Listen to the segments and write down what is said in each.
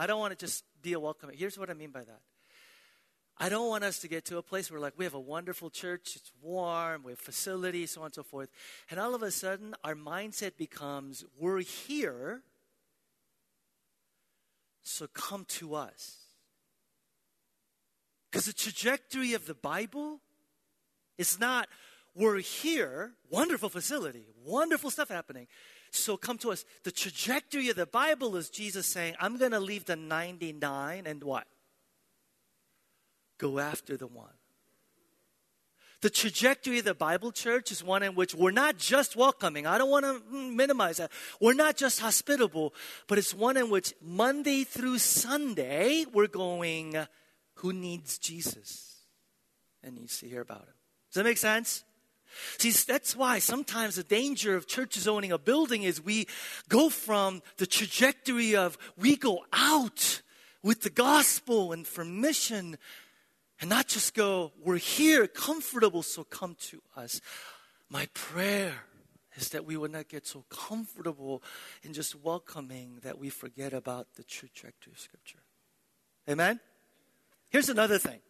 I don't want to just be a welcoming. Here's what I mean by that. I don't want us to get to a place where, like, we have a wonderful church, it's warm, we have facilities, so on and so forth. And all of a sudden, our mindset becomes we're here, so come to us. Because the trajectory of the Bible is not we're here, wonderful facility, wonderful stuff happening. So come to us. The trajectory of the Bible is Jesus saying, I'm going to leave the 99 and what? Go after the one. The trajectory of the Bible church is one in which we're not just welcoming. I don't want to minimize that. We're not just hospitable, but it's one in which Monday through Sunday, we're going, who needs Jesus and needs to hear about him? Does that make sense? See, that's why sometimes the danger of churches owning a building is we go from the trajectory of we go out with the gospel and for mission and not just go, we're here, comfortable, so come to us. My prayer is that we would not get so comfortable in just welcoming that we forget about the trajectory of Scripture. Amen? Here's another thing.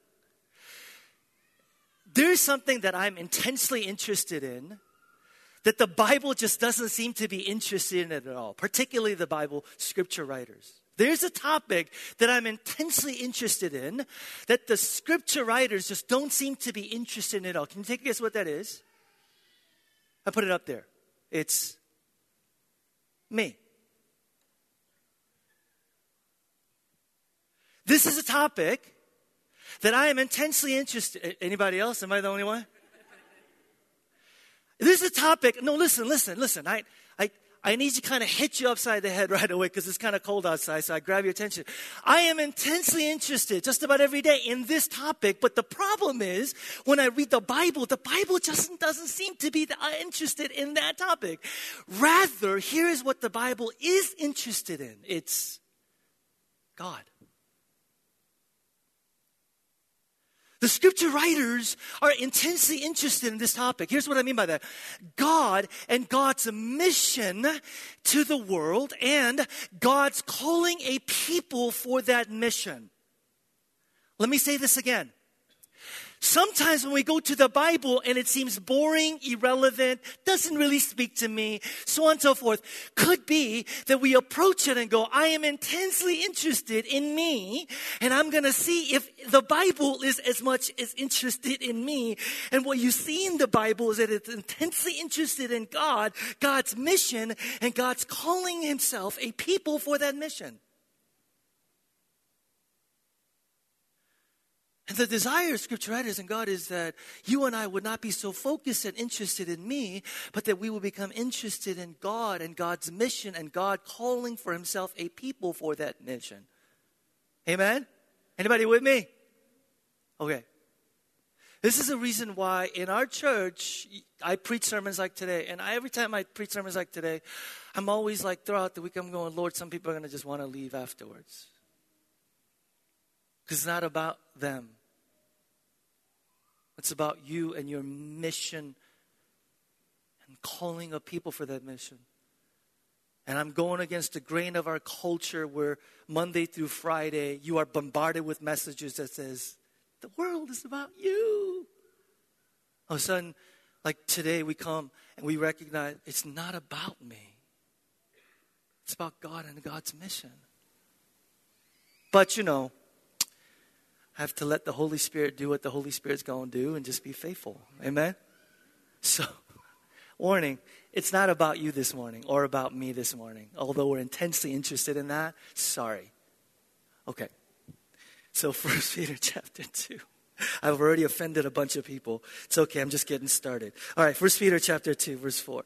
There's something that I'm intensely interested in that the Bible just doesn't seem to be interested in at all, particularly the Bible scripture writers. There's a topic that I'm intensely interested in that the scripture writers just don't seem to be interested in at all. Can you take a guess what that is? I put it up there. It's me. This is a topic that I am intensely interested. Anybody else? Am I the only one? This is a topic. No, listen, listen, listen. I, I, I need to kind of hit you upside the head right away because it's kind of cold outside, so I grab your attention. I am intensely interested just about every day in this topic, but the problem is when I read the Bible, the Bible just doesn't seem to be interested in that topic. Rather, here is what the Bible is interested in it's God. The scripture writers are intensely interested in this topic. Here's what I mean by that God and God's mission to the world, and God's calling a people for that mission. Let me say this again. Sometimes when we go to the Bible and it seems boring, irrelevant, doesn't really speak to me, so on and so forth, could be that we approach it and go, I am intensely interested in me, and I'm gonna see if the Bible is as much as interested in me. And what you see in the Bible is that it's intensely interested in God, God's mission, and God's calling Himself a people for that mission. And the desire of scripture writers and God is that you and I would not be so focused and interested in me, but that we will become interested in God and God's mission and God calling for himself a people for that mission. Amen? Anybody with me? Okay. This is a reason why in our church, I preach sermons like today. And I, every time I preach sermons like today, I'm always like, throughout the week, I'm going, Lord, some people are going to just want to leave afterwards. Because it's not about them. It's about you and your mission and calling of people for that mission. And I'm going against the grain of our culture where Monday through Friday you are bombarded with messages that says, the world is about you. All of a sudden, like today we come and we recognize it's not about me. It's about God and God's mission. But you know, have to let the Holy Spirit do what the Holy Spirit's going to do and just be faithful. Amen? So, warning, it's not about you this morning or about me this morning. Although we're intensely interested in that, sorry. Okay. So, First Peter chapter 2. I've already offended a bunch of people. It's okay, I'm just getting started. All right, First Peter chapter 2, verse 4.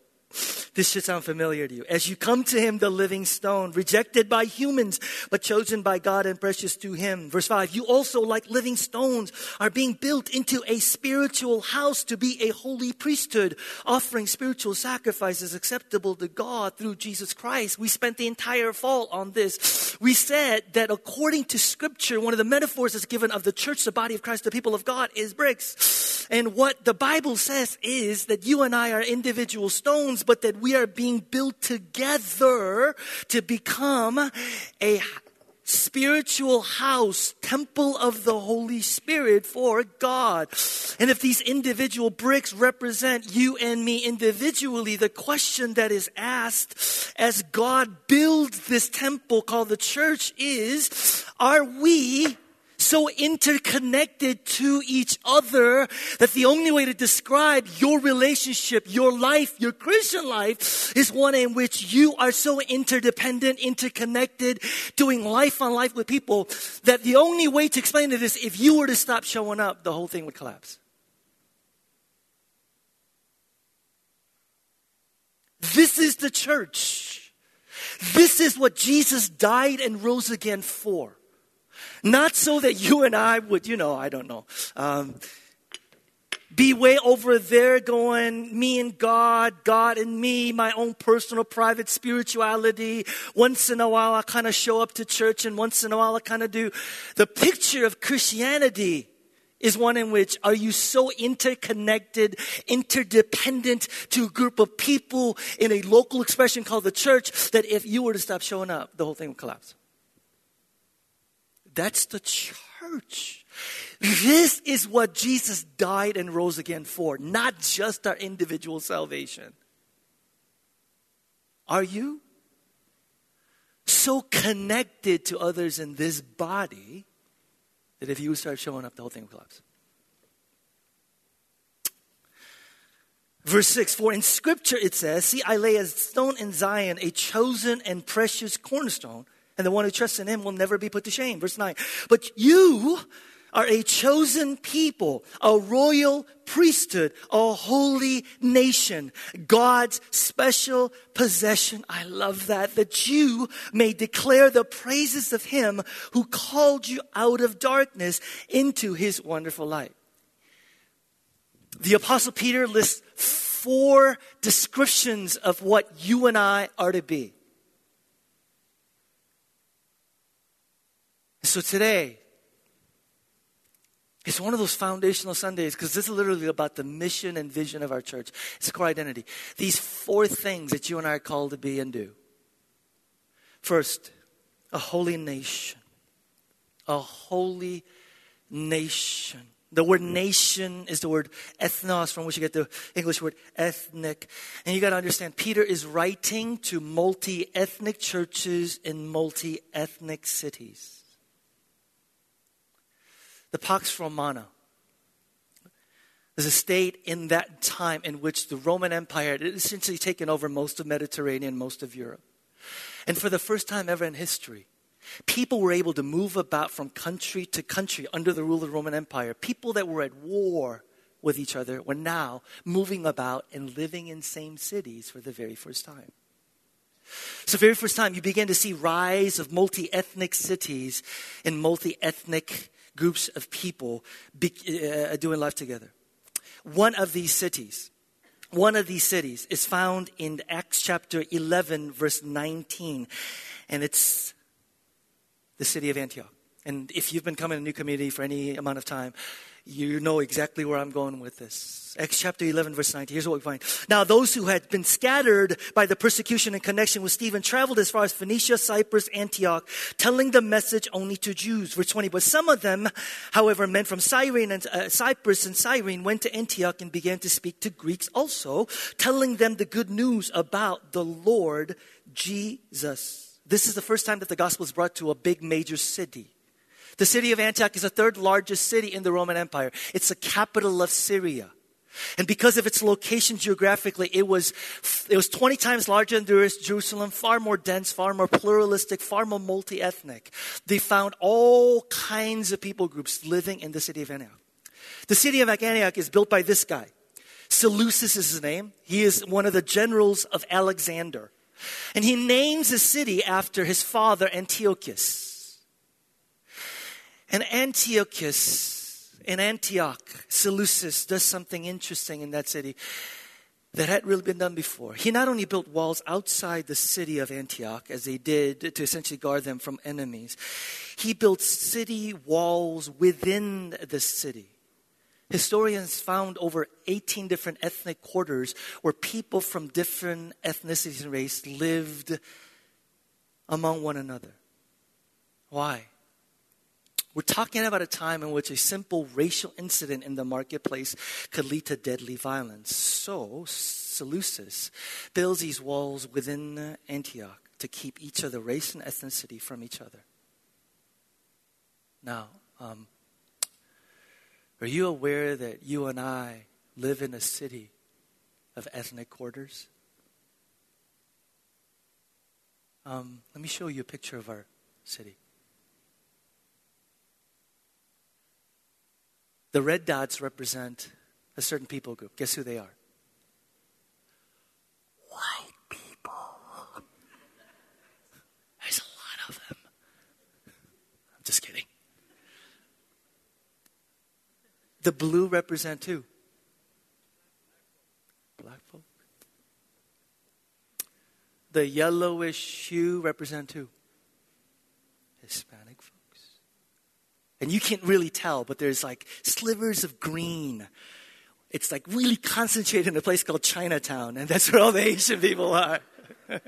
This should sound familiar to you. As you come to him, the living stone, rejected by humans, but chosen by God and precious to him. Verse 5, you also, like living stones, are being built into a spiritual house to be a holy priesthood, offering spiritual sacrifices acceptable to God through Jesus Christ. We spent the entire fall on this. We said that according to scripture, one of the metaphors that's given of the church, the body of Christ, the people of God, is bricks. And what the Bible says is that you and I are individual stones, but that we are being built together to become a spiritual house, temple of the Holy Spirit for God. And if these individual bricks represent you and me individually, the question that is asked as God builds this temple called the church is, are we so interconnected to each other that the only way to describe your relationship, your life, your Christian life is one in which you are so interdependent, interconnected, doing life on life with people that the only way to explain it is if you were to stop showing up, the whole thing would collapse. This is the church. This is what Jesus died and rose again for. Not so that you and I would, you know, I don't know, um, be way over there going, me and God, God and me, my own personal private spirituality. Once in a while, I kind of show up to church and once in a while, I kind of do. The picture of Christianity is one in which are you so interconnected, interdependent to a group of people in a local expression called the church that if you were to stop showing up, the whole thing would collapse. That's the church. This is what Jesus died and rose again for, not just our individual salvation. Are you so connected to others in this body that if you start showing up, the whole thing will collapse? Verse 6 For in scripture it says, See, I lay a stone in Zion, a chosen and precious cornerstone and the one who trusts in him will never be put to shame. Verse 9. But you are a chosen people, a royal priesthood, a holy nation, God's special possession. I love that. That you may declare the praises of him who called you out of darkness into his wonderful light. The apostle Peter lists four descriptions of what you and I are to be. So today, it's one of those foundational Sundays because this is literally about the mission and vision of our church. It's core identity. These four things that you and I are called to be and do. First, a holy nation. A holy nation. The word nation is the word ethnos, from which you get the English word ethnic. And you got to understand, Peter is writing to multi ethnic churches in multi ethnic cities the Pax Romana. There's a state in that time in which the Roman Empire had essentially taken over most of Mediterranean, most of Europe. And for the first time ever in history, people were able to move about from country to country under the rule of the Roman Empire. People that were at war with each other were now moving about and living in same cities for the very first time. So, very first time, you begin to see rise of multi-ethnic cities in multi-ethnic groups of people be, uh, doing life together. One of these cities, one of these cities is found in Acts chapter 11, verse 19, and it's the city of Antioch. And if you've been coming to a new community for any amount of time, you know exactly where I'm going with this. Acts chapter 11, verse 19. Here's what we find. Now, those who had been scattered by the persecution in connection with Stephen traveled as far as Phoenicia, Cyprus, Antioch, telling the message only to Jews. Verse 20. But some of them, however, men from Cyrene and uh, Cyprus and Cyrene went to Antioch and began to speak to Greeks also, telling them the good news about the Lord Jesus. This is the first time that the gospel is brought to a big major city. The city of Antioch is the third largest city in the Roman Empire. It's the capital of Syria. And because of its location geographically, it was, it was 20 times larger than Jerusalem, far more dense, far more pluralistic, far more multi ethnic. They found all kinds of people groups living in the city of Antioch. The city of Antioch is built by this guy. Seleucus is his name. He is one of the generals of Alexander. And he names the city after his father, Antiochus. And Antiochus, in Antioch, Seleucus does something interesting in that city that had really been done before. He not only built walls outside the city of Antioch, as they did to essentially guard them from enemies, he built city walls within the city. Historians found over 18 different ethnic quarters where people from different ethnicities and race lived among one another. Why? We're talking about a time in which a simple racial incident in the marketplace could lead to deadly violence. So, Seleucus builds these walls within Antioch to keep each of the race and ethnicity from each other. Now, um, are you aware that you and I live in a city of ethnic quarters? Um, let me show you a picture of our city. The red dots represent a certain people group. Guess who they are? White people. There's a lot of them. I'm just kidding. The blue represent who? Black folk. The yellowish hue represent who? Hispanic. And you can't really tell, but there's like slivers of green. It's like really concentrated in a place called Chinatown, and that's where all the Asian people are.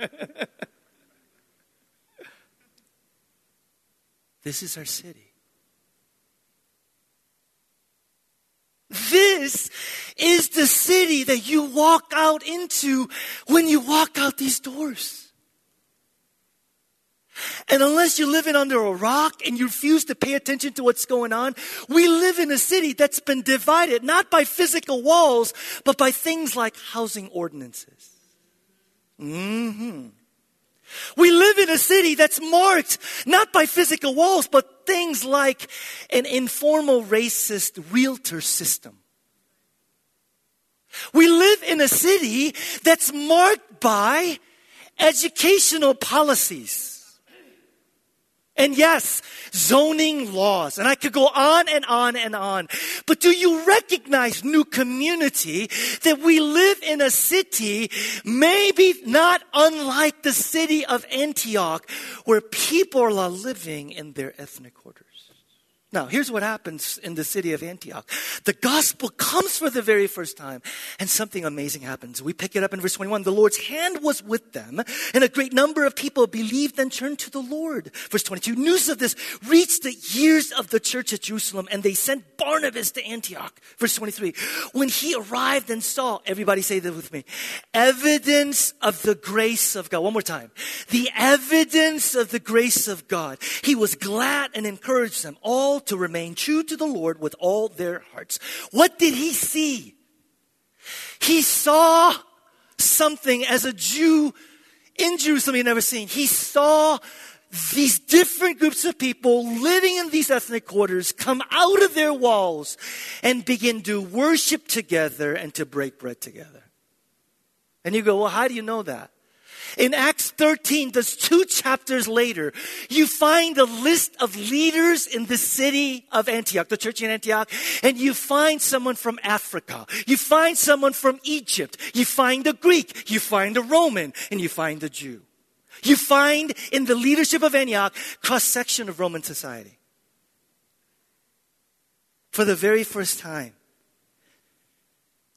this is our city. This is the city that you walk out into when you walk out these doors. And unless you're living under a rock and you refuse to pay attention to what's going on, we live in a city that's been divided not by physical walls, but by things like housing ordinances. Mm-hmm. We live in a city that's marked not by physical walls, but things like an informal racist realtor system. We live in a city that's marked by educational policies and yes, zoning laws. And I could go on and on and on. But do you recognize, new community, that we live in a city, maybe not unlike the city of Antioch, where people are living in their ethnic quarters? Now, here's what happens in the city of Antioch. The gospel comes for the very first time, and something amazing happens. We pick it up in verse 21. The Lord's hand was with them, and a great number of people believed and turned to the Lord. Verse 22. News of this reached the ears of the church at Jerusalem, and they sent Barnabas to Antioch. Verse 23. When he arrived and saw, everybody say this with me, evidence of the grace of God. One more time. The evidence of the grace of God. He was glad and encouraged them all to remain true to the Lord with all their hearts. What did he see? He saw something as a Jew in Jerusalem he never seen. He saw these different groups of people living in these ethnic quarters come out of their walls and begin to worship together and to break bread together. And you go, well, how do you know that? In Acts 13, just two chapters later, you find a list of leaders in the city of Antioch, the church in Antioch, and you find someone from Africa. You find someone from Egypt. You find a Greek. You find a Roman. And you find a Jew. You find in the leadership of Antioch cross section of Roman society. For the very first time,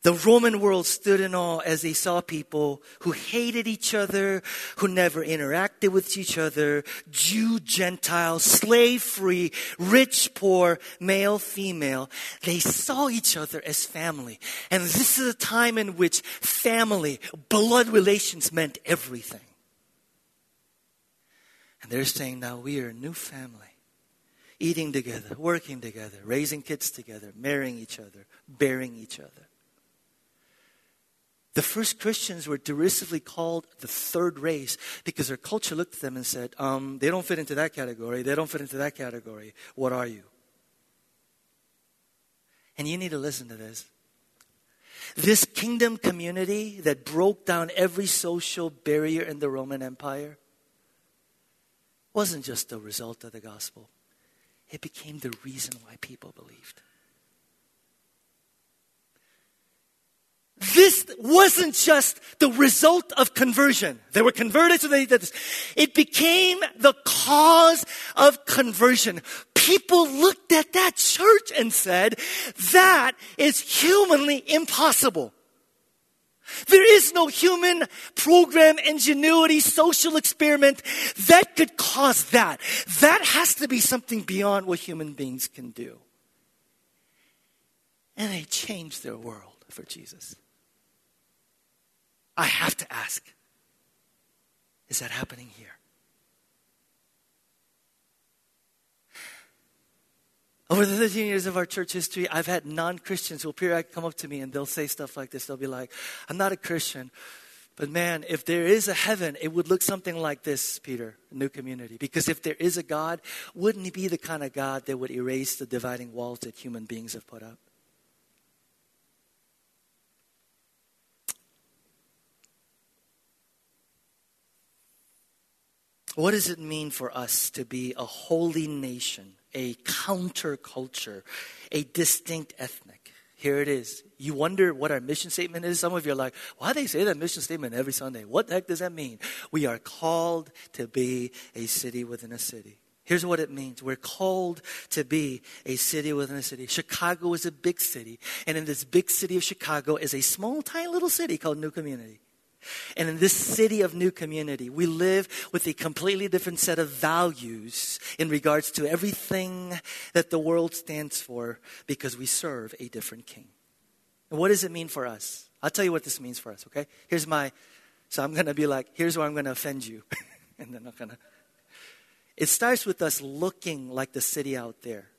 the Roman world stood in awe as they saw people who hated each other, who never interacted with each other, Jew, Gentile, slave free, rich, poor, male, female. They saw each other as family. And this is a time in which family, blood relations meant everything. And they're saying now we are a new family. Eating together, working together, raising kids together, marrying each other, bearing each other. The first Christians were derisively called the third race because their culture looked at them and said, um, they don't fit into that category. They don't fit into that category. What are you? And you need to listen to this. This kingdom community that broke down every social barrier in the Roman Empire wasn't just the result of the gospel, it became the reason why people believed. This wasn't just the result of conversion. They were converted, so they did this. It became the cause of conversion. People looked at that church and said, that is humanly impossible. There is no human program, ingenuity, social experiment that could cause that. That has to be something beyond what human beings can do. And they changed their world for Jesus. I have to ask is that happening here? Over the 13 years of our church history, I've had non Christians who will periodically come up to me and they'll say stuff like this. They'll be like, I'm not a Christian, but man, if there is a heaven, it would look something like this, Peter, new community. Because if there is a God, wouldn't he be the kind of God that would erase the dividing walls that human beings have put up? What does it mean for us to be a holy nation? a counterculture, a distinct ethnic. Here it is. You wonder what our mission statement is? Some of you are like, why do they say that mission statement every Sunday? What the heck does that mean? We are called to be a city within a city. Here's what it means. We're called to be a city within a city. Chicago is a big city. And in this big city of Chicago is a small, tiny little city called New Community. And in this city of new community, we live with a completely different set of values in regards to everything that the world stands for because we serve a different king. And what does it mean for us? I'll tell you what this means for us, okay? Here's my, so I'm going to be like, here's where I'm going to offend you. and then I'm going to, it starts with us looking like the city out there.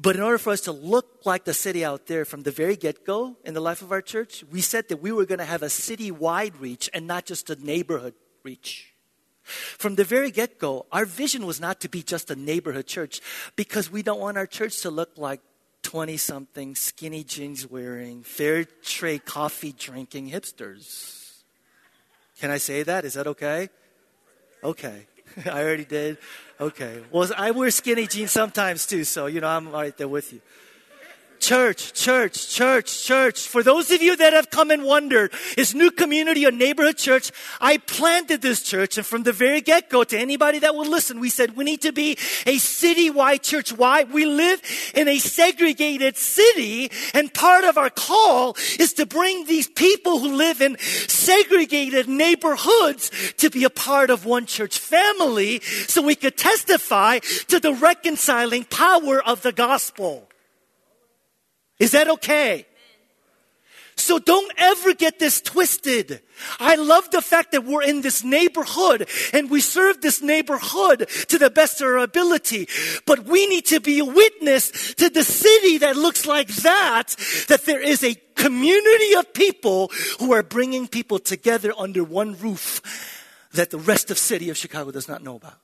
But in order for us to look like the city out there from the very get go in the life of our church, we said that we were going to have a city wide reach and not just a neighborhood reach. From the very get go, our vision was not to be just a neighborhood church because we don't want our church to look like 20 something skinny jeans wearing, fair trade coffee drinking hipsters. Can I say that? Is that okay? Okay. I already did. Okay. Well, I wear skinny jeans sometimes too, so, you know, I'm right there with you. Church, church, church, church. For those of you that have come and wondered, is New Community a neighborhood church? I planted this church, and from the very get go, to anybody that will listen, we said we need to be a citywide church. Why? We live in a segregated city, and part of our call is to bring these people who live in segregated neighborhoods to be a part of one church family so we could testify to the reconciling power of the gospel. Is that okay? So don't ever get this twisted. I love the fact that we're in this neighborhood and we serve this neighborhood to the best of our ability. But we need to be a witness to the city that looks like that, that there is a community of people who are bringing people together under one roof that the rest of city of Chicago does not know about.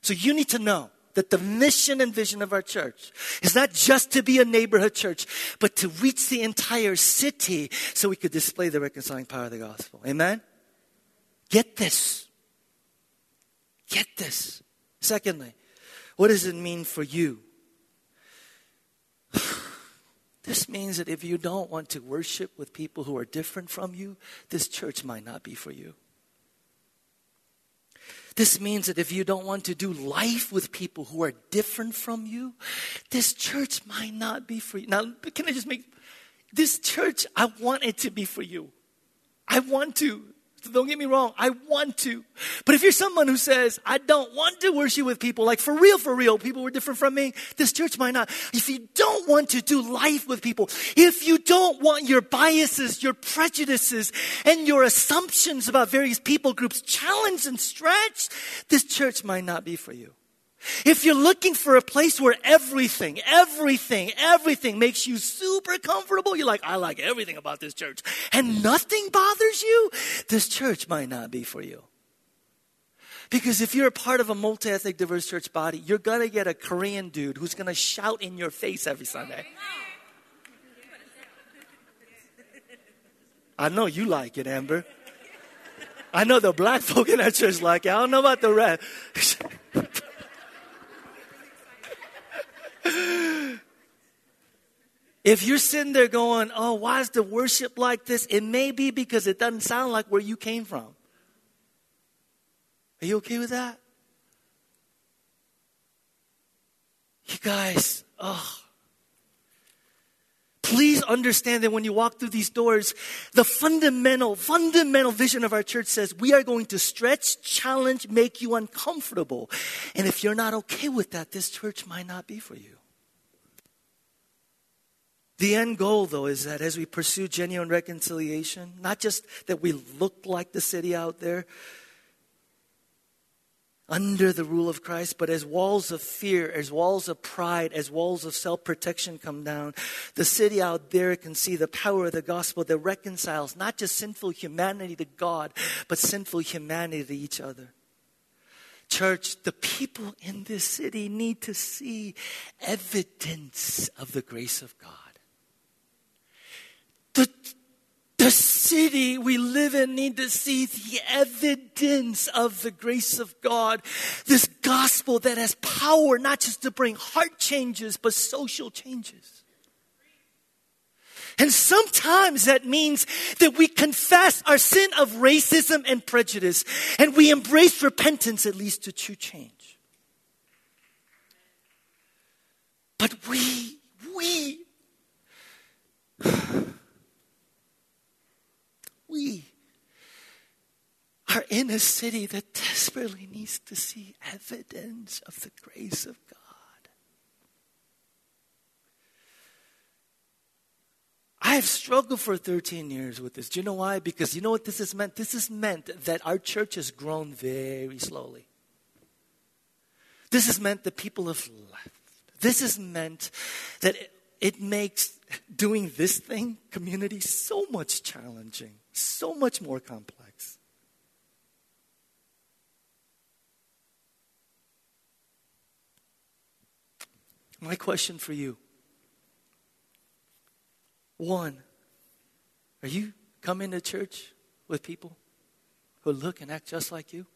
So you need to know that the mission and vision of our church is not just to be a neighborhood church, but to reach the entire city so we could display the reconciling power of the gospel. Amen? Get this. Get this. Secondly, what does it mean for you? This means that if you don't want to worship with people who are different from you, this church might not be for you. This means that if you don't want to do life with people who are different from you, this church might not be for you. Now, can I just make this church, I want it to be for you. I want to. Don't get me wrong, I want to. But if you're someone who says, I don't want to worship with people, like for real, for real, people were different from me, this church might not. If you don't want to do life with people, if you don't want your biases, your prejudices, and your assumptions about various people groups challenged and stretched, this church might not be for you. If you're looking for a place where everything, everything, everything makes you super comfortable, you're like, I like everything about this church, and nothing bothers you, this church might not be for you. Because if you're a part of a multi ethnic, diverse church body, you're going to get a Korean dude who's going to shout in your face every Sunday. I know you like it, Amber. I know the black folk in that church like it. I don't know about the rest. If you're sitting there going, oh, why is the worship like this? It may be because it doesn't sound like where you came from. Are you okay with that? You guys, oh. Please understand that when you walk through these doors, the fundamental, fundamental vision of our church says we are going to stretch, challenge, make you uncomfortable. And if you're not okay with that, this church might not be for you. The end goal, though, is that as we pursue genuine reconciliation, not just that we look like the city out there, under the rule of Christ, but as walls of fear, as walls of pride, as walls of self protection come down, the city out there can see the power of the gospel that reconciles not just sinful humanity to God, but sinful humanity to each other. Church, the people in this city need to see evidence of the grace of God. The, the city we live in need to see the evidence of the grace of God. This gospel that has power not just to bring heart changes, but social changes. And sometimes that means that we confess our sin of racism and prejudice and we embrace repentance that leads to true change. But we, we, we are in a city that desperately needs to see evidence of the grace of God. I have struggled for 13 years with this. Do you know why? Because you know what this has meant? This has meant that our church has grown very slowly. This has meant that people have left. This has meant that it, makes doing this thing, community, so much challenging so much more complex. My question for you one, are you coming to church with people who look and act just like you?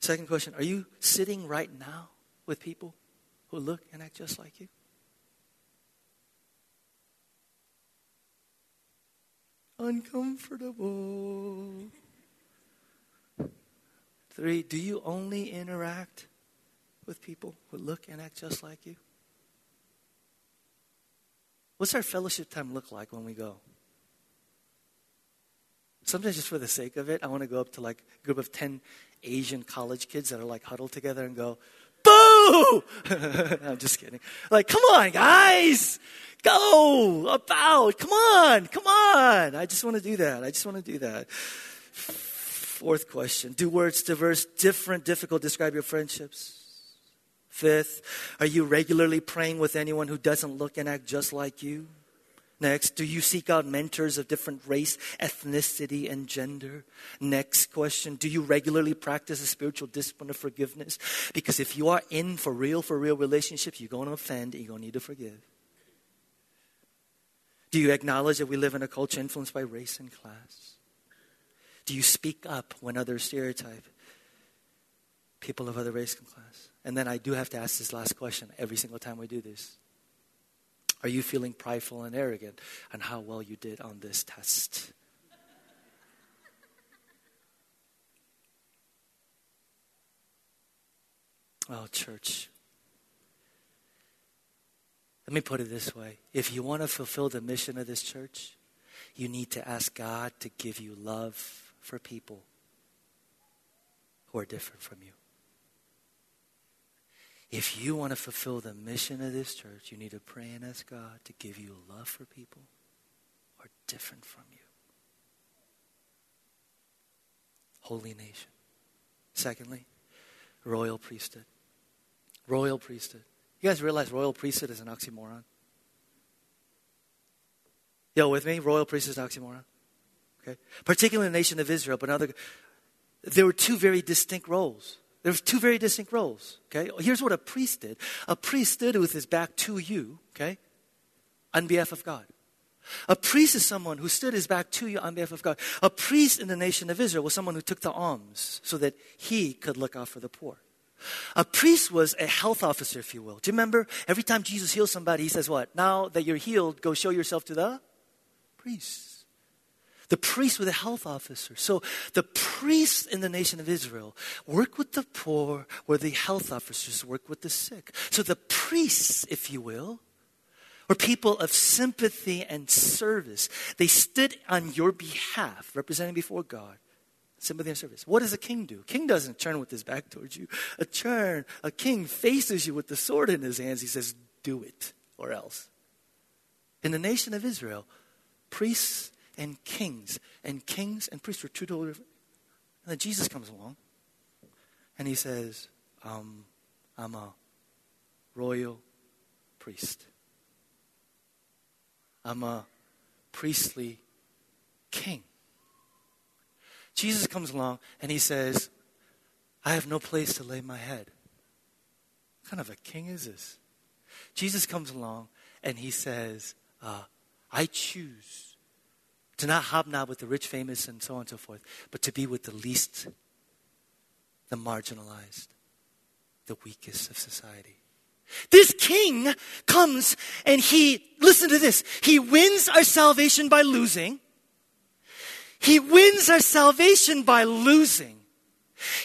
Second question Are you sitting right now with people who look and act just like you? uncomfortable. Three, do you only interact with people who look and act just like you? What's our fellowship time look like when we go? Sometimes, just for the sake of it, I want to go up to like a group of 10 Asian college kids that are like huddled together and go, Boo! I'm just kidding. Like, come on, guys! Go about. Come on. Come on. I just want to do that. I just want to do that. Fourth question Do words diverse, different, difficult describe your friendships? Fifth, are you regularly praying with anyone who doesn't look and act just like you? Next, do you seek out mentors of different race, ethnicity, and gender? Next question, do you regularly practice a spiritual discipline of forgiveness? Because if you are in for real, for real relationships, you're going to offend and you're going to need to forgive. Do you acknowledge that we live in a culture influenced by race and class? Do you speak up when others stereotype people of other race and class? And then I do have to ask this last question every single time we do this. Are you feeling prideful and arrogant on how well you did on this test? Oh, church. Let me put it this way if you want to fulfill the mission of this church, you need to ask God to give you love for people who are different from you. If you want to fulfill the mission of this church, you need to pray and ask God to give you love for people who are different from you. Holy nation. Secondly, royal priesthood. Royal priesthood. You guys realize royal priesthood is an oxymoron? Yo, with me? Royal priesthood is an oxymoron. Okay? Particularly in the nation of Israel, but other there were two very distinct roles. There were two very distinct roles. Okay? Here's what a priest did. A priest stood with his back to you, okay, on behalf of God. A priest is someone who stood his back to you on behalf of God. A priest in the nation of Israel was someone who took the alms so that he could look out for the poor. A priest was a health officer, if you will. Do you remember? Every time Jesus heals somebody, he says, What? Now that you're healed, go show yourself to the priest. The priests were the health officers. So the priests in the nation of Israel work with the poor, where the health officers work with the sick. So the priests, if you will, were people of sympathy and service. They stood on your behalf, representing before God. Sympathy and service. What does a king do? King doesn't turn with his back towards you. A turn, a king faces you with the sword in his hands. He says, Do it, or else. In the nation of Israel, priests and kings, and kings and priests were two totally different. And then Jesus comes along, and he says, um, I'm a royal priest. I'm a priestly king. Jesus comes along and he says, I have no place to lay my head. What kind of a king is this? Jesus comes along and he says, uh, I choose to not hobnob with the rich, famous, and so on and so forth, but to be with the least, the marginalized, the weakest of society. This king comes and he, listen to this, he wins our salvation by losing. He wins our salvation by losing.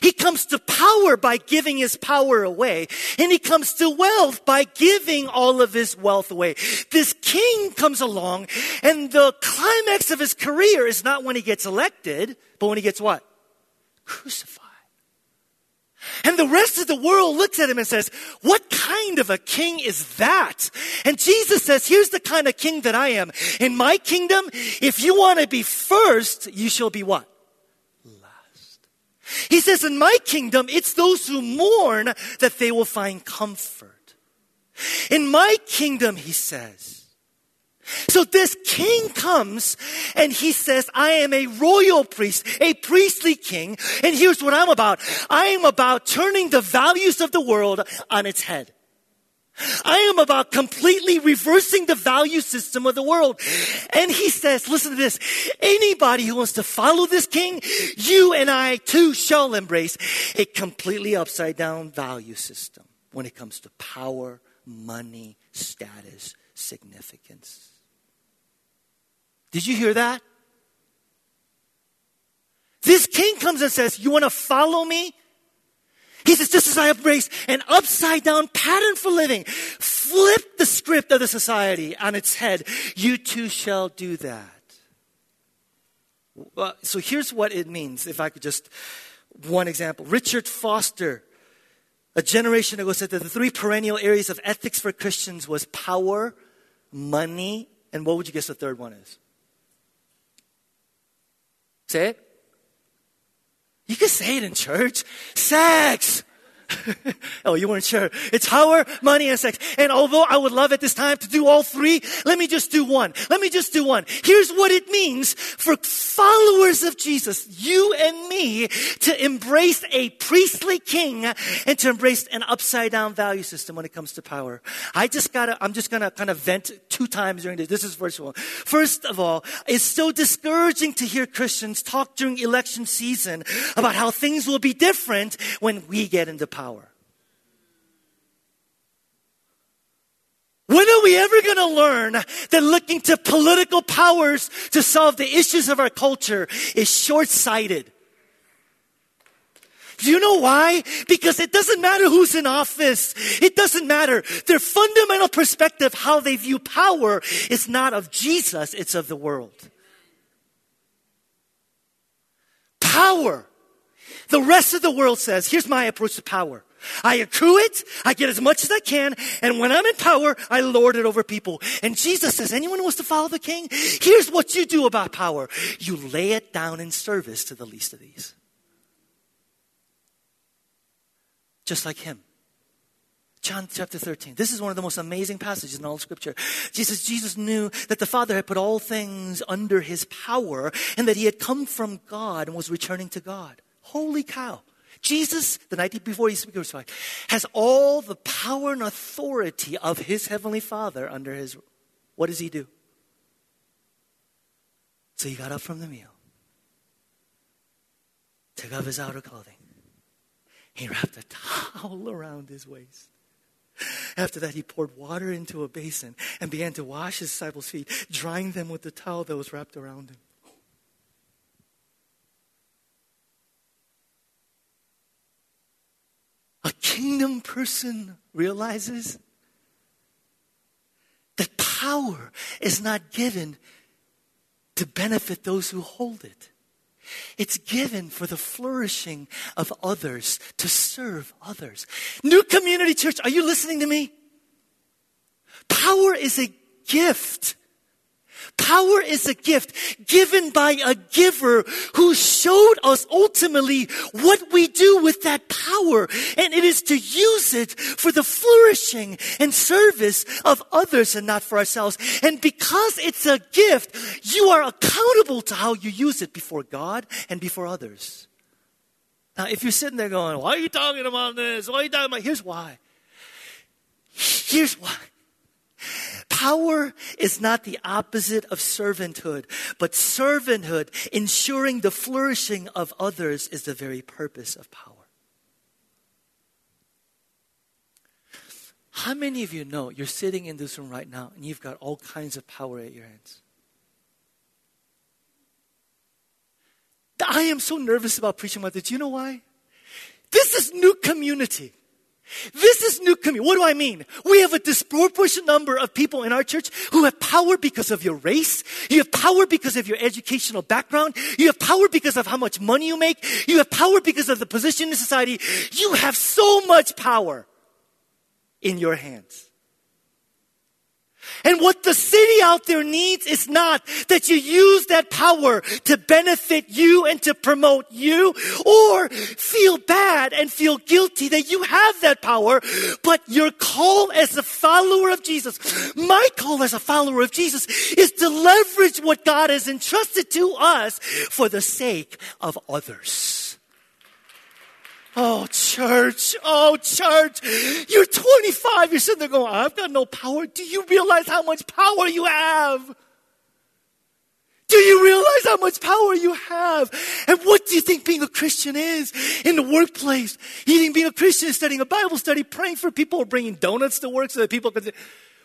He comes to power by giving his power away, and he comes to wealth by giving all of his wealth away. This king comes along, and the climax of his career is not when he gets elected, but when he gets what? Crucified. And the rest of the world looks at him and says, What kind of a king is that? And Jesus says, Here's the kind of king that I am. In my kingdom, if you want to be first, you shall be what? He says, In my kingdom, it's those who mourn that they will find comfort. In my kingdom, he says, so this king comes and he says, I am a royal priest, a priestly king. And here's what I'm about. I am about turning the values of the world on its head. I am about completely reversing the value system of the world. And he says, listen to this. Anybody who wants to follow this king, you and I too shall embrace a completely upside down value system when it comes to power, money, status, significance. Did you hear that? This king comes and says, You want to follow me? He says, just as I embrace an upside down pattern for living, flip the script of the society on its head. You too shall do that. Well, so here's what it means, if I could just, one example. Richard Foster, a generation ago, said that the three perennial areas of ethics for Christians was power, money, and what would you guess the third one is? Say it. You can say it in church. Sex. oh, you weren't sure. It's power, money, and sex. And although I would love at this time to do all three, let me just do one. Let me just do one. Here's what it means for followers of Jesus, you and me, to embrace a priestly king and to embrace an upside down value system when it comes to power. I just gotta, I'm just gonna kind of vent two times during this. This is first of all. First of all, it's so discouraging to hear Christians talk during election season about how things will be different when we get into power. When are we ever going to learn that looking to political powers to solve the issues of our culture is short sighted? Do you know why? Because it doesn't matter who's in office. It doesn't matter. Their fundamental perspective, how they view power, is not of Jesus, it's of the world. Power the rest of the world says, here's my approach to power. I accrue it, I get as much as I can, and when I'm in power, I lord it over people. And Jesus says, anyone who wants to follow the king, here's what you do about power. You lay it down in service to the least of these. Just like him. John chapter 13. This is one of the most amazing passages in all scripture. Jesus, Jesus knew that the Father had put all things under his power and that he had come from God and was returning to God. Holy cow. Jesus, the night before he crucified, has all the power and authority of his heavenly Father under his. What does he do? So he got up from the meal, took off his outer clothing, he wrapped a towel around his waist. After that, he poured water into a basin and began to wash his disciples' feet, drying them with the towel that was wrapped around him. Kingdom person realizes that power is not given to benefit those who hold it. It's given for the flourishing of others, to serve others. New Community Church, are you listening to me? Power is a gift. Power is a gift given by a giver who showed us ultimately what we do with that power. And it is to use it for the flourishing and service of others and not for ourselves. And because it's a gift, you are accountable to how you use it before God and before others. Now, if you're sitting there going, why are you talking about this? Why are you talking about? Here's why. Here's why. Power is not the opposite of servanthood, but servanthood, ensuring the flourishing of others, is the very purpose of power. How many of you know you're sitting in this room right now and you've got all kinds of power at your hands? I am so nervous about preaching about this. Do you know why? This is new community. This is new community. What do I mean? We have a disproportionate number of people in our church who have power because of your race. You have power because of your educational background. You have power because of how much money you make. You have power because of the position in society. You have so much power in your hands. And what the city out there needs is not that you use that power to benefit you and to promote you or feel bad and feel guilty that you have that power, but your call as a follower of Jesus, my call as a follower of Jesus is to leverage what God has entrusted to us for the sake of others. Oh, church. Oh, church. You're 25. You're sitting there going, I've got no power. Do you realize how much power you have? Do you realize how much power you have? And what do you think being a Christian is in the workplace? You think being a Christian is studying a Bible study, praying for people, or bringing donuts to work so that people can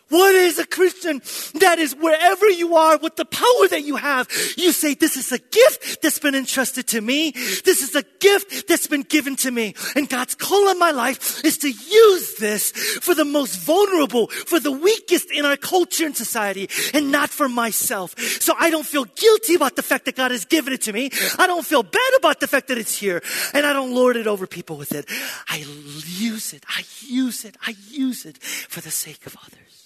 what is a Christian? That is wherever you are with the power that you have, you say, this is a gift that's been entrusted to me. This is a gift that's been given to me. And God's call on my life is to use this for the most vulnerable, for the weakest in our culture and society, and not for myself. So I don't feel guilty about the fact that God has given it to me. I don't feel bad about the fact that it's here. And I don't lord it over people with it. I use it. I use it. I use it for the sake of others.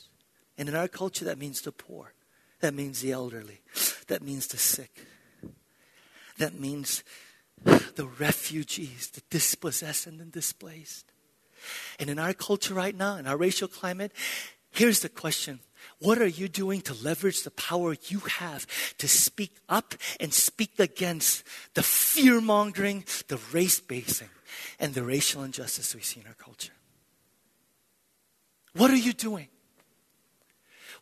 And in our culture, that means the poor. That means the elderly. That means the sick. That means the refugees, the dispossessed and the displaced. And in our culture right now, in our racial climate, here's the question. What are you doing to leverage the power you have to speak up and speak against the fear mongering, the race baiting, and the racial injustice we see in our culture? What are you doing?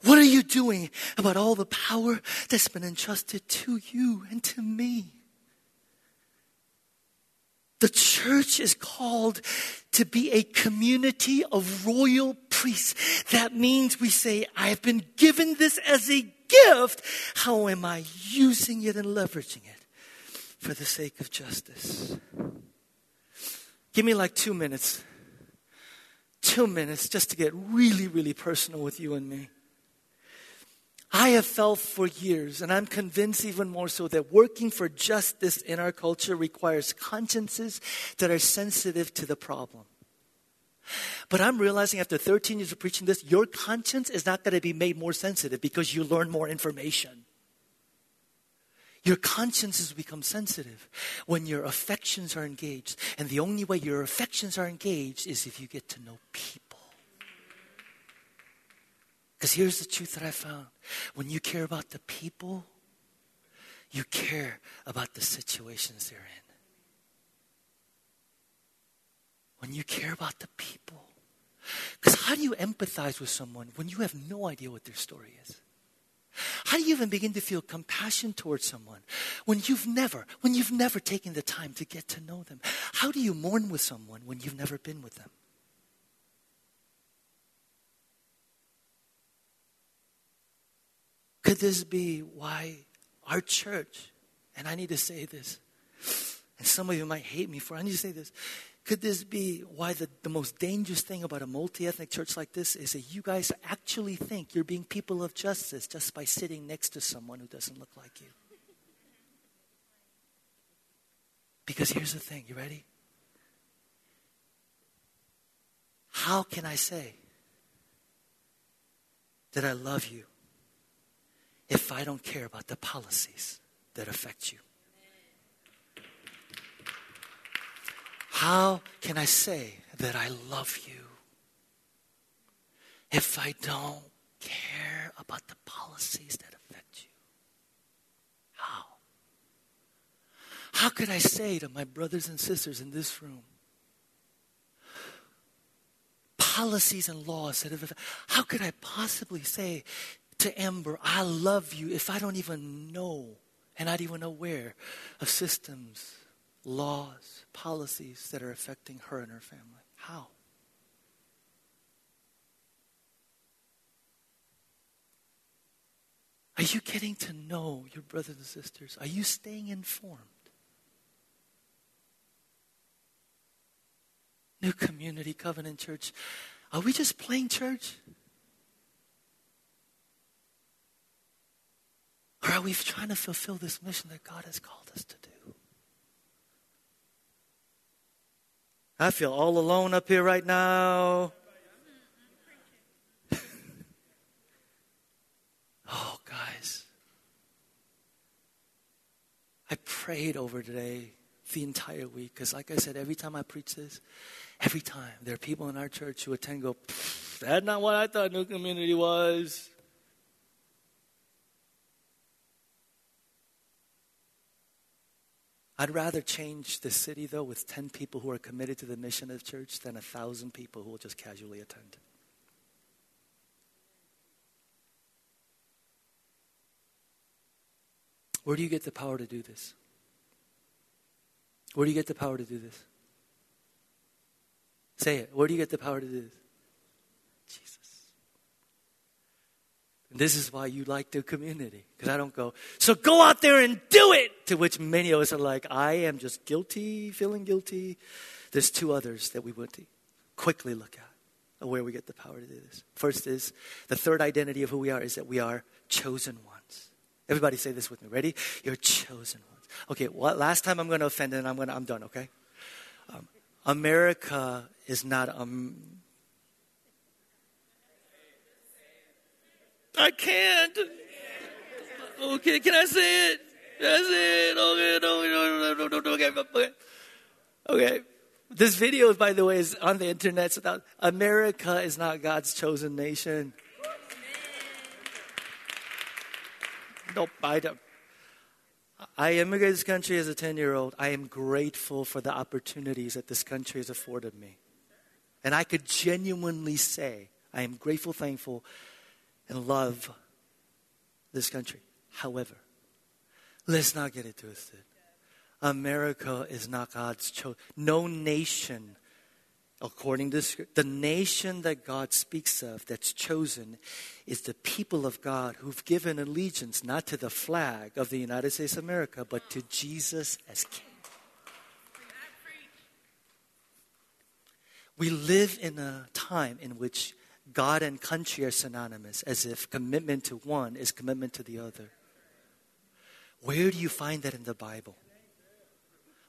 What are you doing about all the power that's been entrusted to you and to me? The church is called to be a community of royal priests. That means we say, I have been given this as a gift. How am I using it and leveraging it for the sake of justice? Give me like two minutes. Two minutes just to get really, really personal with you and me. I have felt for years, and I'm convinced even more so, that working for justice in our culture requires consciences that are sensitive to the problem. But I'm realizing after 13 years of preaching this, your conscience is not going to be made more sensitive because you learn more information. Your consciences become sensitive when your affections are engaged. And the only way your affections are engaged is if you get to know people. Because here's the truth that I found when you care about the people, you care about the situations they're in. When you care about the people. Because how do you empathize with someone when you have no idea what their story is? How do you even begin to feel compassion towards someone when you've never, when you've never taken the time to get to know them? How do you mourn with someone when you've never been with them? Could this be why our church, and I need to say this, and some of you might hate me for, I need to say this. Could this be why the, the most dangerous thing about a multi ethnic church like this is that you guys actually think you're being people of justice just by sitting next to someone who doesn't look like you? Because here's the thing you ready? How can I say that I love you if I don't care about the policies that affect you? How can I say that I love you if I don't care about the policies that affect you? How? How could I say to my brothers and sisters in this room, policies and laws that have, how could I possibly say to Amber, I love you if I don't even know and not even aware of systems laws, policies that are affecting her and her family. How? Are you getting to know your brothers and sisters? Are you staying informed? New Community Covenant Church, are we just playing church? Or are we trying to fulfill this mission that God has called us to do? I feel all alone up here right now. oh, guys. I prayed over today the entire week because, like I said, every time I preach this, every time there are people in our church who attend go, that's not what I thought New Community was. I'd rather change the city, though, with 10 people who are committed to the mission of the church than a thousand people who will just casually attend. Where do you get the power to do this? Where do you get the power to do this? Say it. Where do you get the power to do this? Jesus. And this is why you like the community. Because I don't go, so go out there and do it! To which many of us are like, I am just guilty, feeling guilty. There's two others that we would quickly look at where we get the power to do this. First is the third identity of who we are is that we are chosen ones. Everybody say this with me. Ready? You're chosen ones. Okay, well, last time I'm going to offend and I'm to, I'm done, okay? Um, America is not um, I can't. Okay, can I say it? That's it. Okay, no, no, no, no, no, okay, okay. Okay. This video, by the way, is on the internet. So that America is not God's chosen nation. Nope, I don't. I immigrated this country as a 10 year old. I am grateful for the opportunities that this country has afforded me. And I could genuinely say, I am grateful, thankful and love this country. However, let's not get it twisted. America is not God's chosen. No nation, according to the nation that God speaks of that's chosen is the people of God who've given allegiance not to the flag of the United States of America, but to Jesus as King. We live in a time in which God and country are synonymous, as if commitment to one is commitment to the other. Where do you find that in the Bible?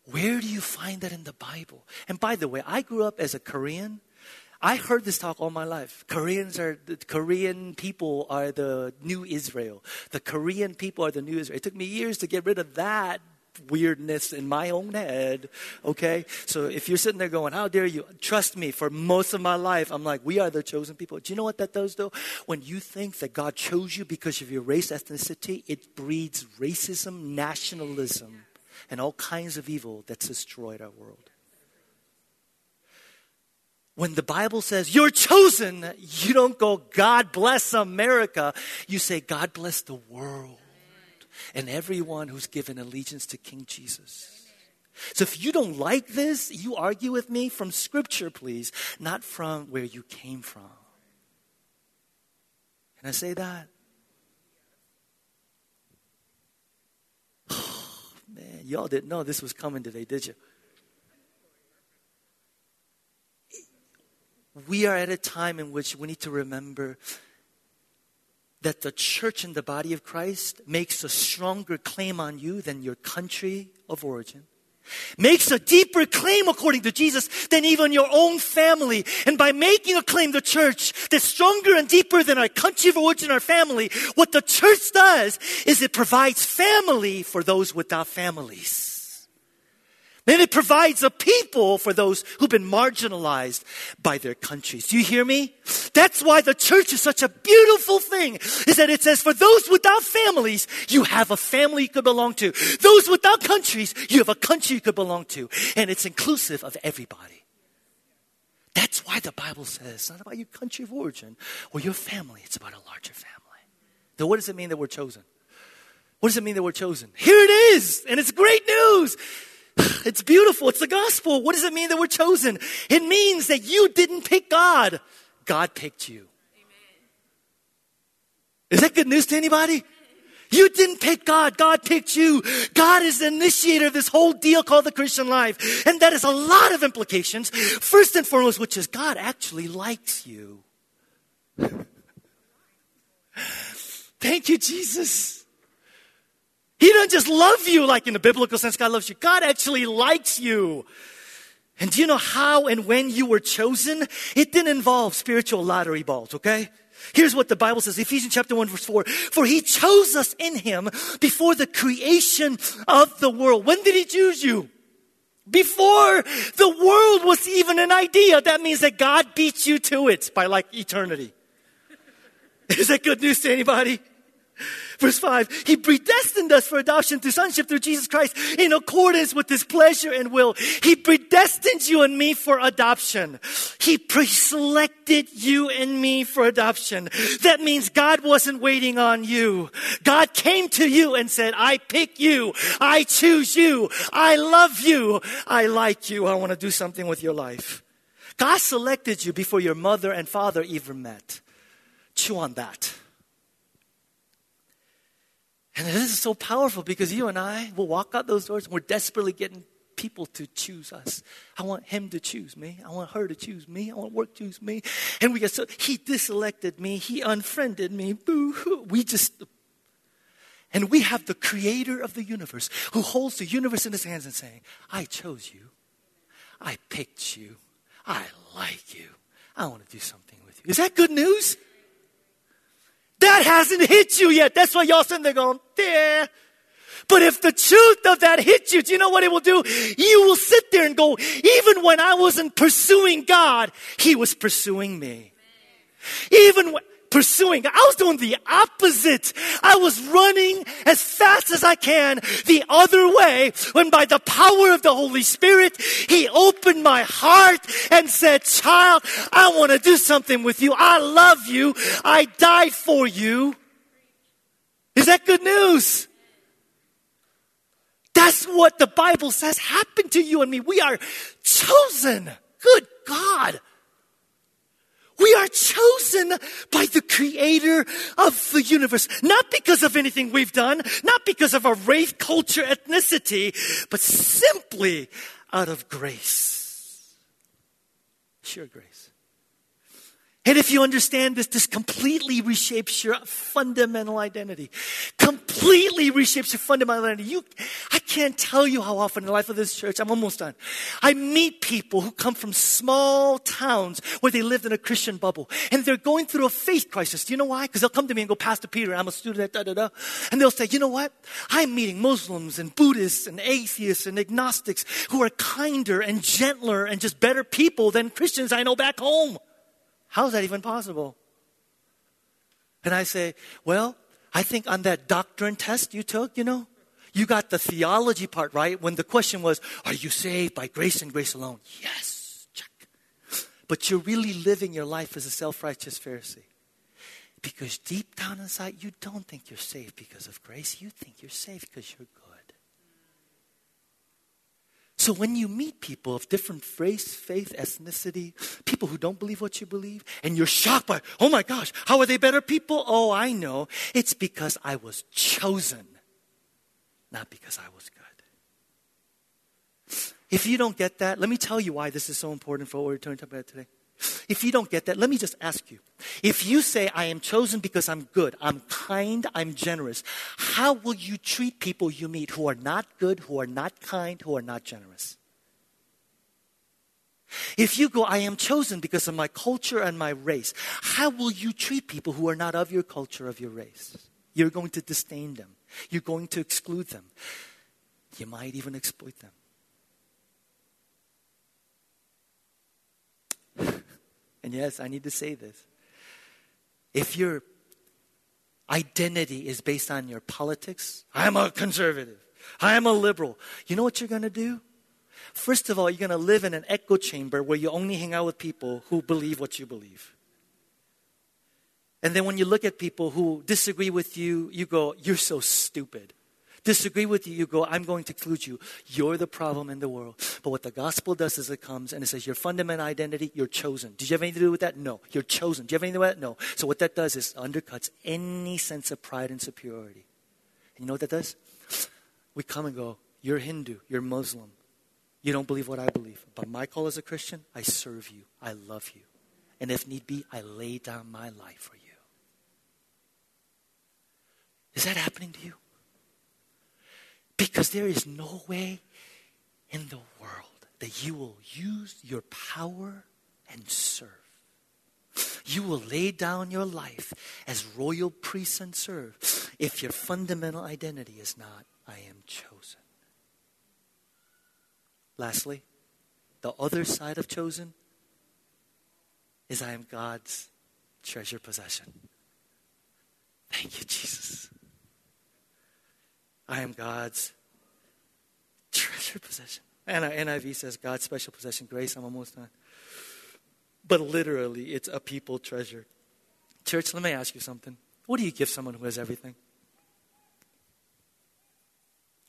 Where do you find that in the Bible? And by the way, I grew up as a Korean. I heard this talk all my life. Koreans are the Korean people are the new Israel. The Korean people are the new Israel. It took me years to get rid of that weirdness in my own head. Okay? So if you're sitting there going, How dare you? Trust me, for most of my life, I'm like, We are the chosen people. Do you know what that does though? When you think that God chose you because of your race, ethnicity, it breeds racism, nationalism, and all kinds of evil that's destroyed our world. When the Bible says you're chosen, you don't go, God bless America. You say, God bless the world and everyone who's given allegiance to King Jesus. So if you don't like this, you argue with me from Scripture, please, not from where you came from. Can I say that? Man, y'all didn't know this was coming today, did you? we are at a time in which we need to remember that the church and the body of Christ makes a stronger claim on you than your country of origin. Makes a deeper claim according to Jesus than even your own family. And by making a claim, the church that's stronger and deeper than our country of origin, our family, what the church does is it provides family for those without families. Then it provides a people for those who've been marginalized by their countries. Do you hear me? That's why the church is such a beautiful thing, is that it says for those without families, you have a family you could belong to. Those without countries, you have a country you could belong to. And it's inclusive of everybody. That's why the Bible says it's not about your country of origin or your family, it's about a larger family. Then what does it mean that we're chosen? What does it mean that we're chosen? Here it is, and it's great news. It's beautiful. It's the gospel. What does it mean that we're chosen? It means that you didn't pick God. God picked you. Amen. Is that good news to anybody? You didn't pick God. God picked you. God is the initiator of this whole deal called the Christian life. And that has a lot of implications. First and foremost, which is God actually likes you. Thank you, Jesus. He doesn't just love you like in the biblical sense God loves you. God actually likes you. And do you know how and when you were chosen? It didn't involve spiritual lottery balls, okay? Here's what the Bible says, Ephesians chapter 1 verse 4. For he chose us in him before the creation of the world. When did he choose you? Before the world was even an idea. That means that God beat you to it by like eternity. Is that good news to anybody? Verse 5, He predestined us for adoption to sonship through Jesus Christ in accordance with His pleasure and will. He predestined you and me for adoption. He pre-selected you and me for adoption. That means God wasn't waiting on you. God came to you and said, I pick you. I choose you. I love you. I like you. I want to do something with your life. God selected you before your mother and father even met. Chew on that. And this is so powerful because you and I will walk out those doors and we're desperately getting people to choose us. I want him to choose me. I want her to choose me. I want work to choose me. And we get so, he diselected me. He unfriended me. Boo hoo. We just, and we have the creator of the universe who holds the universe in his hands and saying, I chose you. I picked you. I like you. I want to do something with you. Is that good news? That hasn't hit you yet. That's why y'all sitting there going, yeah. But if the truth of that hits you, do you know what it will do? You will sit there and go, even when I wasn't pursuing God, He was pursuing me. Even when, pursuing. I was doing the opposite. I was running as fast as I can the other way when by the power of the Holy Spirit, He opened my heart and said, child, I want to do something with you. I love you. I died for you. Is that good news? That's what the Bible says happened to you and me. We are chosen. Good God. We are chosen by the creator of the universe, not because of anything we've done, not because of our race, culture, ethnicity, but simply out of grace. Sheer grace. And if you understand this, this completely reshapes your fundamental identity. Completely reshapes your fundamental identity. You, I can't tell you how often in the life of this church, I'm almost done. I meet people who come from small towns where they lived in a Christian bubble and they're going through a faith crisis. Do you know why? Because they'll come to me and go, Pastor Peter, I'm a student at da da da. And they'll say, you know what? I'm meeting Muslims and Buddhists and atheists and agnostics who are kinder and gentler and just better people than Christians I know back home. How is that even possible? And I say, Well, I think on that doctrine test you took, you know, you got the theology part right when the question was, Are you saved by grace and grace alone? Yes, check. But you're really living your life as a self righteous Pharisee. Because deep down inside, you don't think you're saved because of grace. You think you're saved because you're good. So when you meet people of different race, faith, ethnicity, people who don't believe what you believe, and you're shocked by, oh my gosh, how are they better people? Oh, I know. It's because I was chosen, not because I was good. If you don't get that, let me tell you why this is so important for what we're talking about today. If you don't get that, let me just ask you. If you say, I am chosen because I'm good, I'm kind, I'm generous, how will you treat people you meet who are not good, who are not kind, who are not generous? If you go, I am chosen because of my culture and my race, how will you treat people who are not of your culture, of your race? You're going to disdain them. You're going to exclude them. You might even exploit them. And yes, I need to say this. If your identity is based on your politics, I'm a conservative, I'm a liberal, you know what you're going to do? First of all, you're going to live in an echo chamber where you only hang out with people who believe what you believe. And then when you look at people who disagree with you, you go, You're so stupid. Disagree with you, you go, I'm going to exclude you. You're the problem in the world. But what the gospel does is it comes and it says, Your fundamental identity, you're chosen. Did you have anything to do with that? No. You're chosen. Do you have anything to do with that? No. So what that does is undercuts any sense of pride and superiority. And you know what that does? We come and go, You're Hindu, you're Muslim, you don't believe what I believe. But my call as a Christian, I serve you. I love you. And if need be, I lay down my life for you. Is that happening to you? Because there is no way in the world that you will use your power and serve. You will lay down your life as royal priests and serve if your fundamental identity is not, I am chosen. Lastly, the other side of chosen is I am God's treasure possession. Thank you, Jesus. I am God's treasure possession. And NIV says God's special possession, grace. I'm almost done. But literally, it's a people treasure. Church, let me ask you something. What do you give someone who has everything?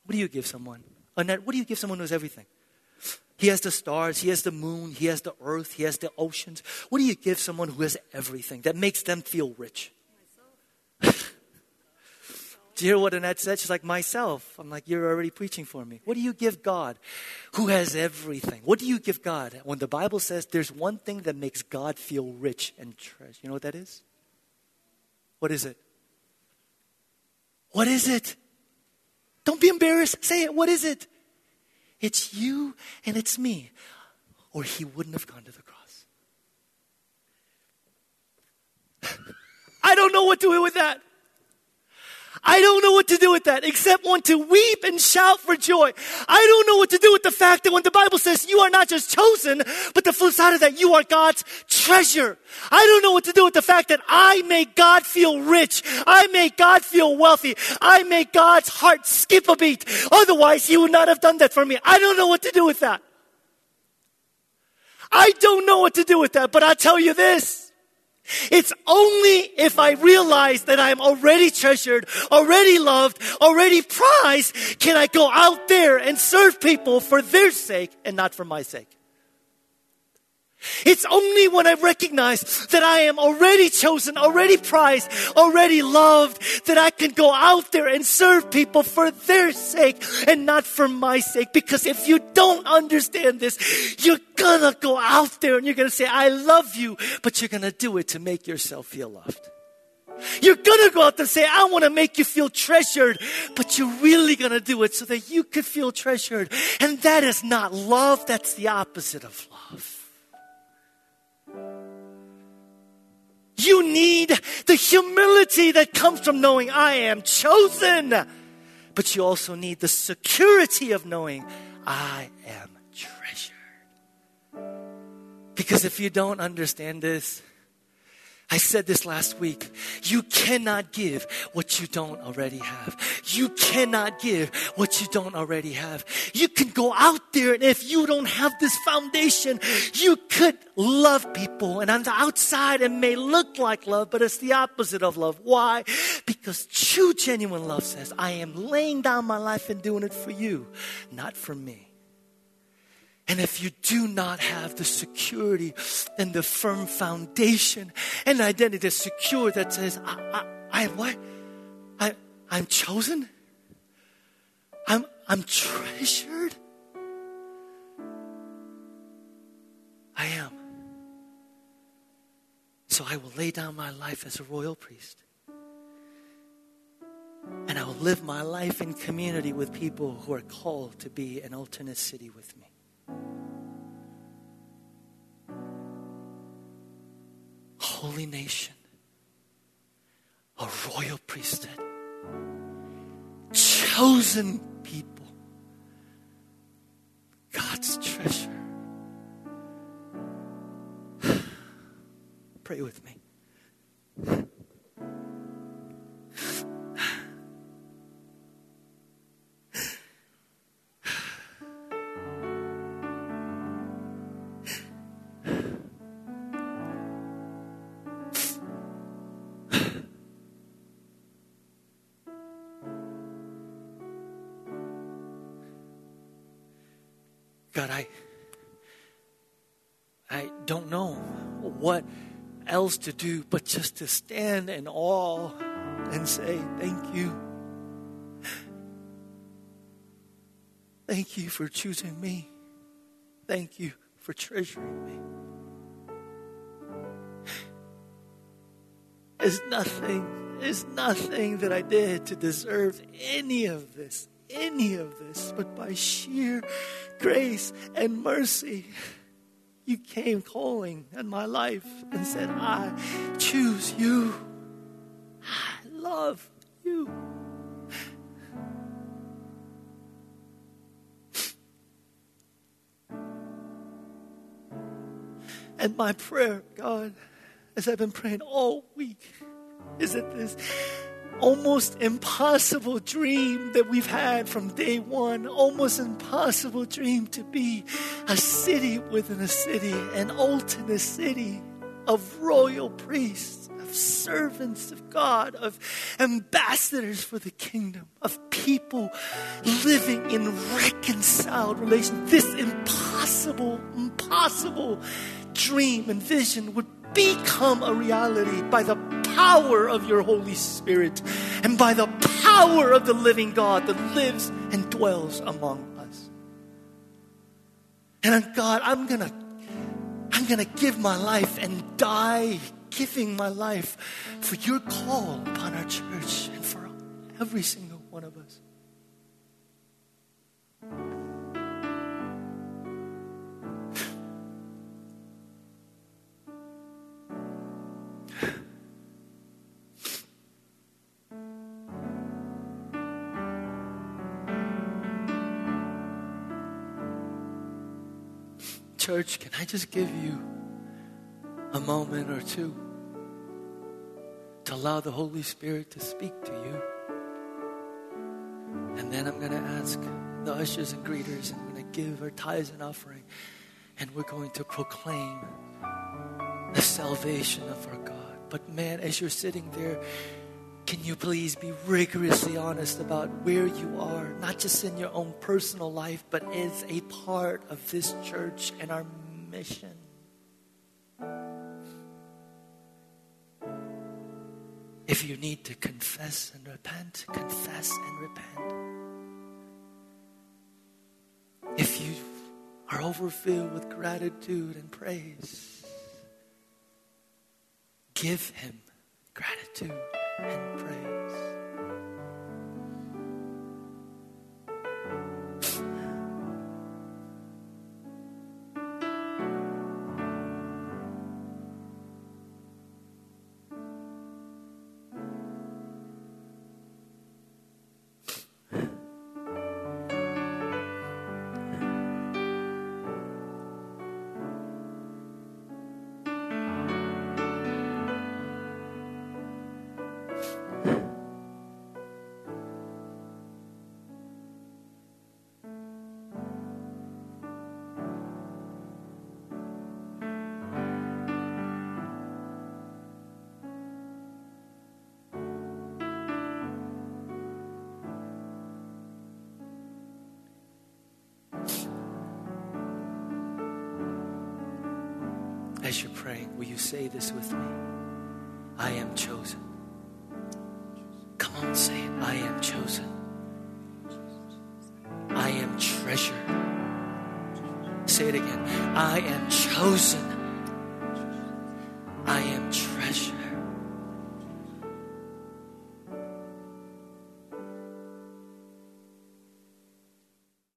What do you give someone? Annette, what do you give someone who has everything? He has the stars, he has the moon, he has the earth, he has the oceans. What do you give someone who has everything that makes them feel rich? Do you hear what Annette said? She's like, myself. I'm like, you're already preaching for me. What do you give God who has everything? What do you give God? When the Bible says there's one thing that makes God feel rich and treasure, you know what that is? What is it? What is it? Don't be embarrassed. Say it. What is it? It's you and it's me, or he wouldn't have gone to the cross. I don't know what to do with that. I don't know what to do with that except want to weep and shout for joy. I don't know what to do with the fact that when the Bible says you are not just chosen, but the flip side of that, you are God's treasure. I don't know what to do with the fact that I make God feel rich. I make God feel wealthy. I make God's heart skip a beat. Otherwise, He would not have done that for me. I don't know what to do with that. I don't know what to do with that, but I'll tell you this. It's only if I realize that I'm already treasured, already loved, already prized, can I go out there and serve people for their sake and not for my sake. It's only when I recognize that I am already chosen, already prized, already loved, that I can go out there and serve people for their sake and not for my sake. Because if you don't understand this, you're gonna go out there and you're gonna say, I love you, but you're gonna do it to make yourself feel loved. You're gonna go out there and say, I wanna make you feel treasured, but you're really gonna do it so that you could feel treasured. And that is not love, that's the opposite of love. You need the humility that comes from knowing I am chosen. But you also need the security of knowing I am treasured. Because if you don't understand this, I said this last week. You cannot give what you don't already have. You cannot give what you don't already have. You can go out there and if you don't have this foundation, you could love people. And on the outside, it may look like love, but it's the opposite of love. Why? Because true, genuine love says, I am laying down my life and doing it for you, not for me. And if you do not have the security and the firm foundation and identity that's secure that says, I, I, I what? I, I'm chosen. I'm, I'm treasured. I am. So I will lay down my life as a royal priest. And I will live my life in community with people who are called to be an alternate city with me. Nation, a royal priesthood, chosen people, God's treasure. Pray with me. Else to do but just to stand in awe and say, Thank you. Thank you for choosing me. Thank you for treasuring me. There's nothing, there's nothing that I did to deserve any of this, any of this, but by sheer grace and mercy you came calling in my life and said, I choose you. I love you. And my prayer, God, as I've been praying all week, is that this almost impossible dream that we've had from day one, almost impossible dream to be a city within a city, an ultimate city of royal priests, of servants of God, of ambassadors for the kingdom, of people living in reconciled relation. This impossible, impossible dream and vision would become a reality by the power of your Holy Spirit and by the power of the living God that lives and dwells among us. And God, I'm going to I'm going to give my life and die giving my life for your call upon our church and for every single one of us. Church, can I just give you a moment or two to allow the Holy Spirit to speak to you? And then I'm going to ask the ushers and greeters, and I'm going to give our tithes and offering, and we're going to proclaim the salvation of our God. But man, as you're sitting there, can you please be rigorously honest about where you are, not just in your own personal life, but as a part of this church and our mission? If you need to confess and repent, confess and repent. If you are overfilled with gratitude and praise, give Him gratitude and praise. Say this with me? I am chosen. Come on, say it. I am chosen. I am treasured. Say it again. I am chosen.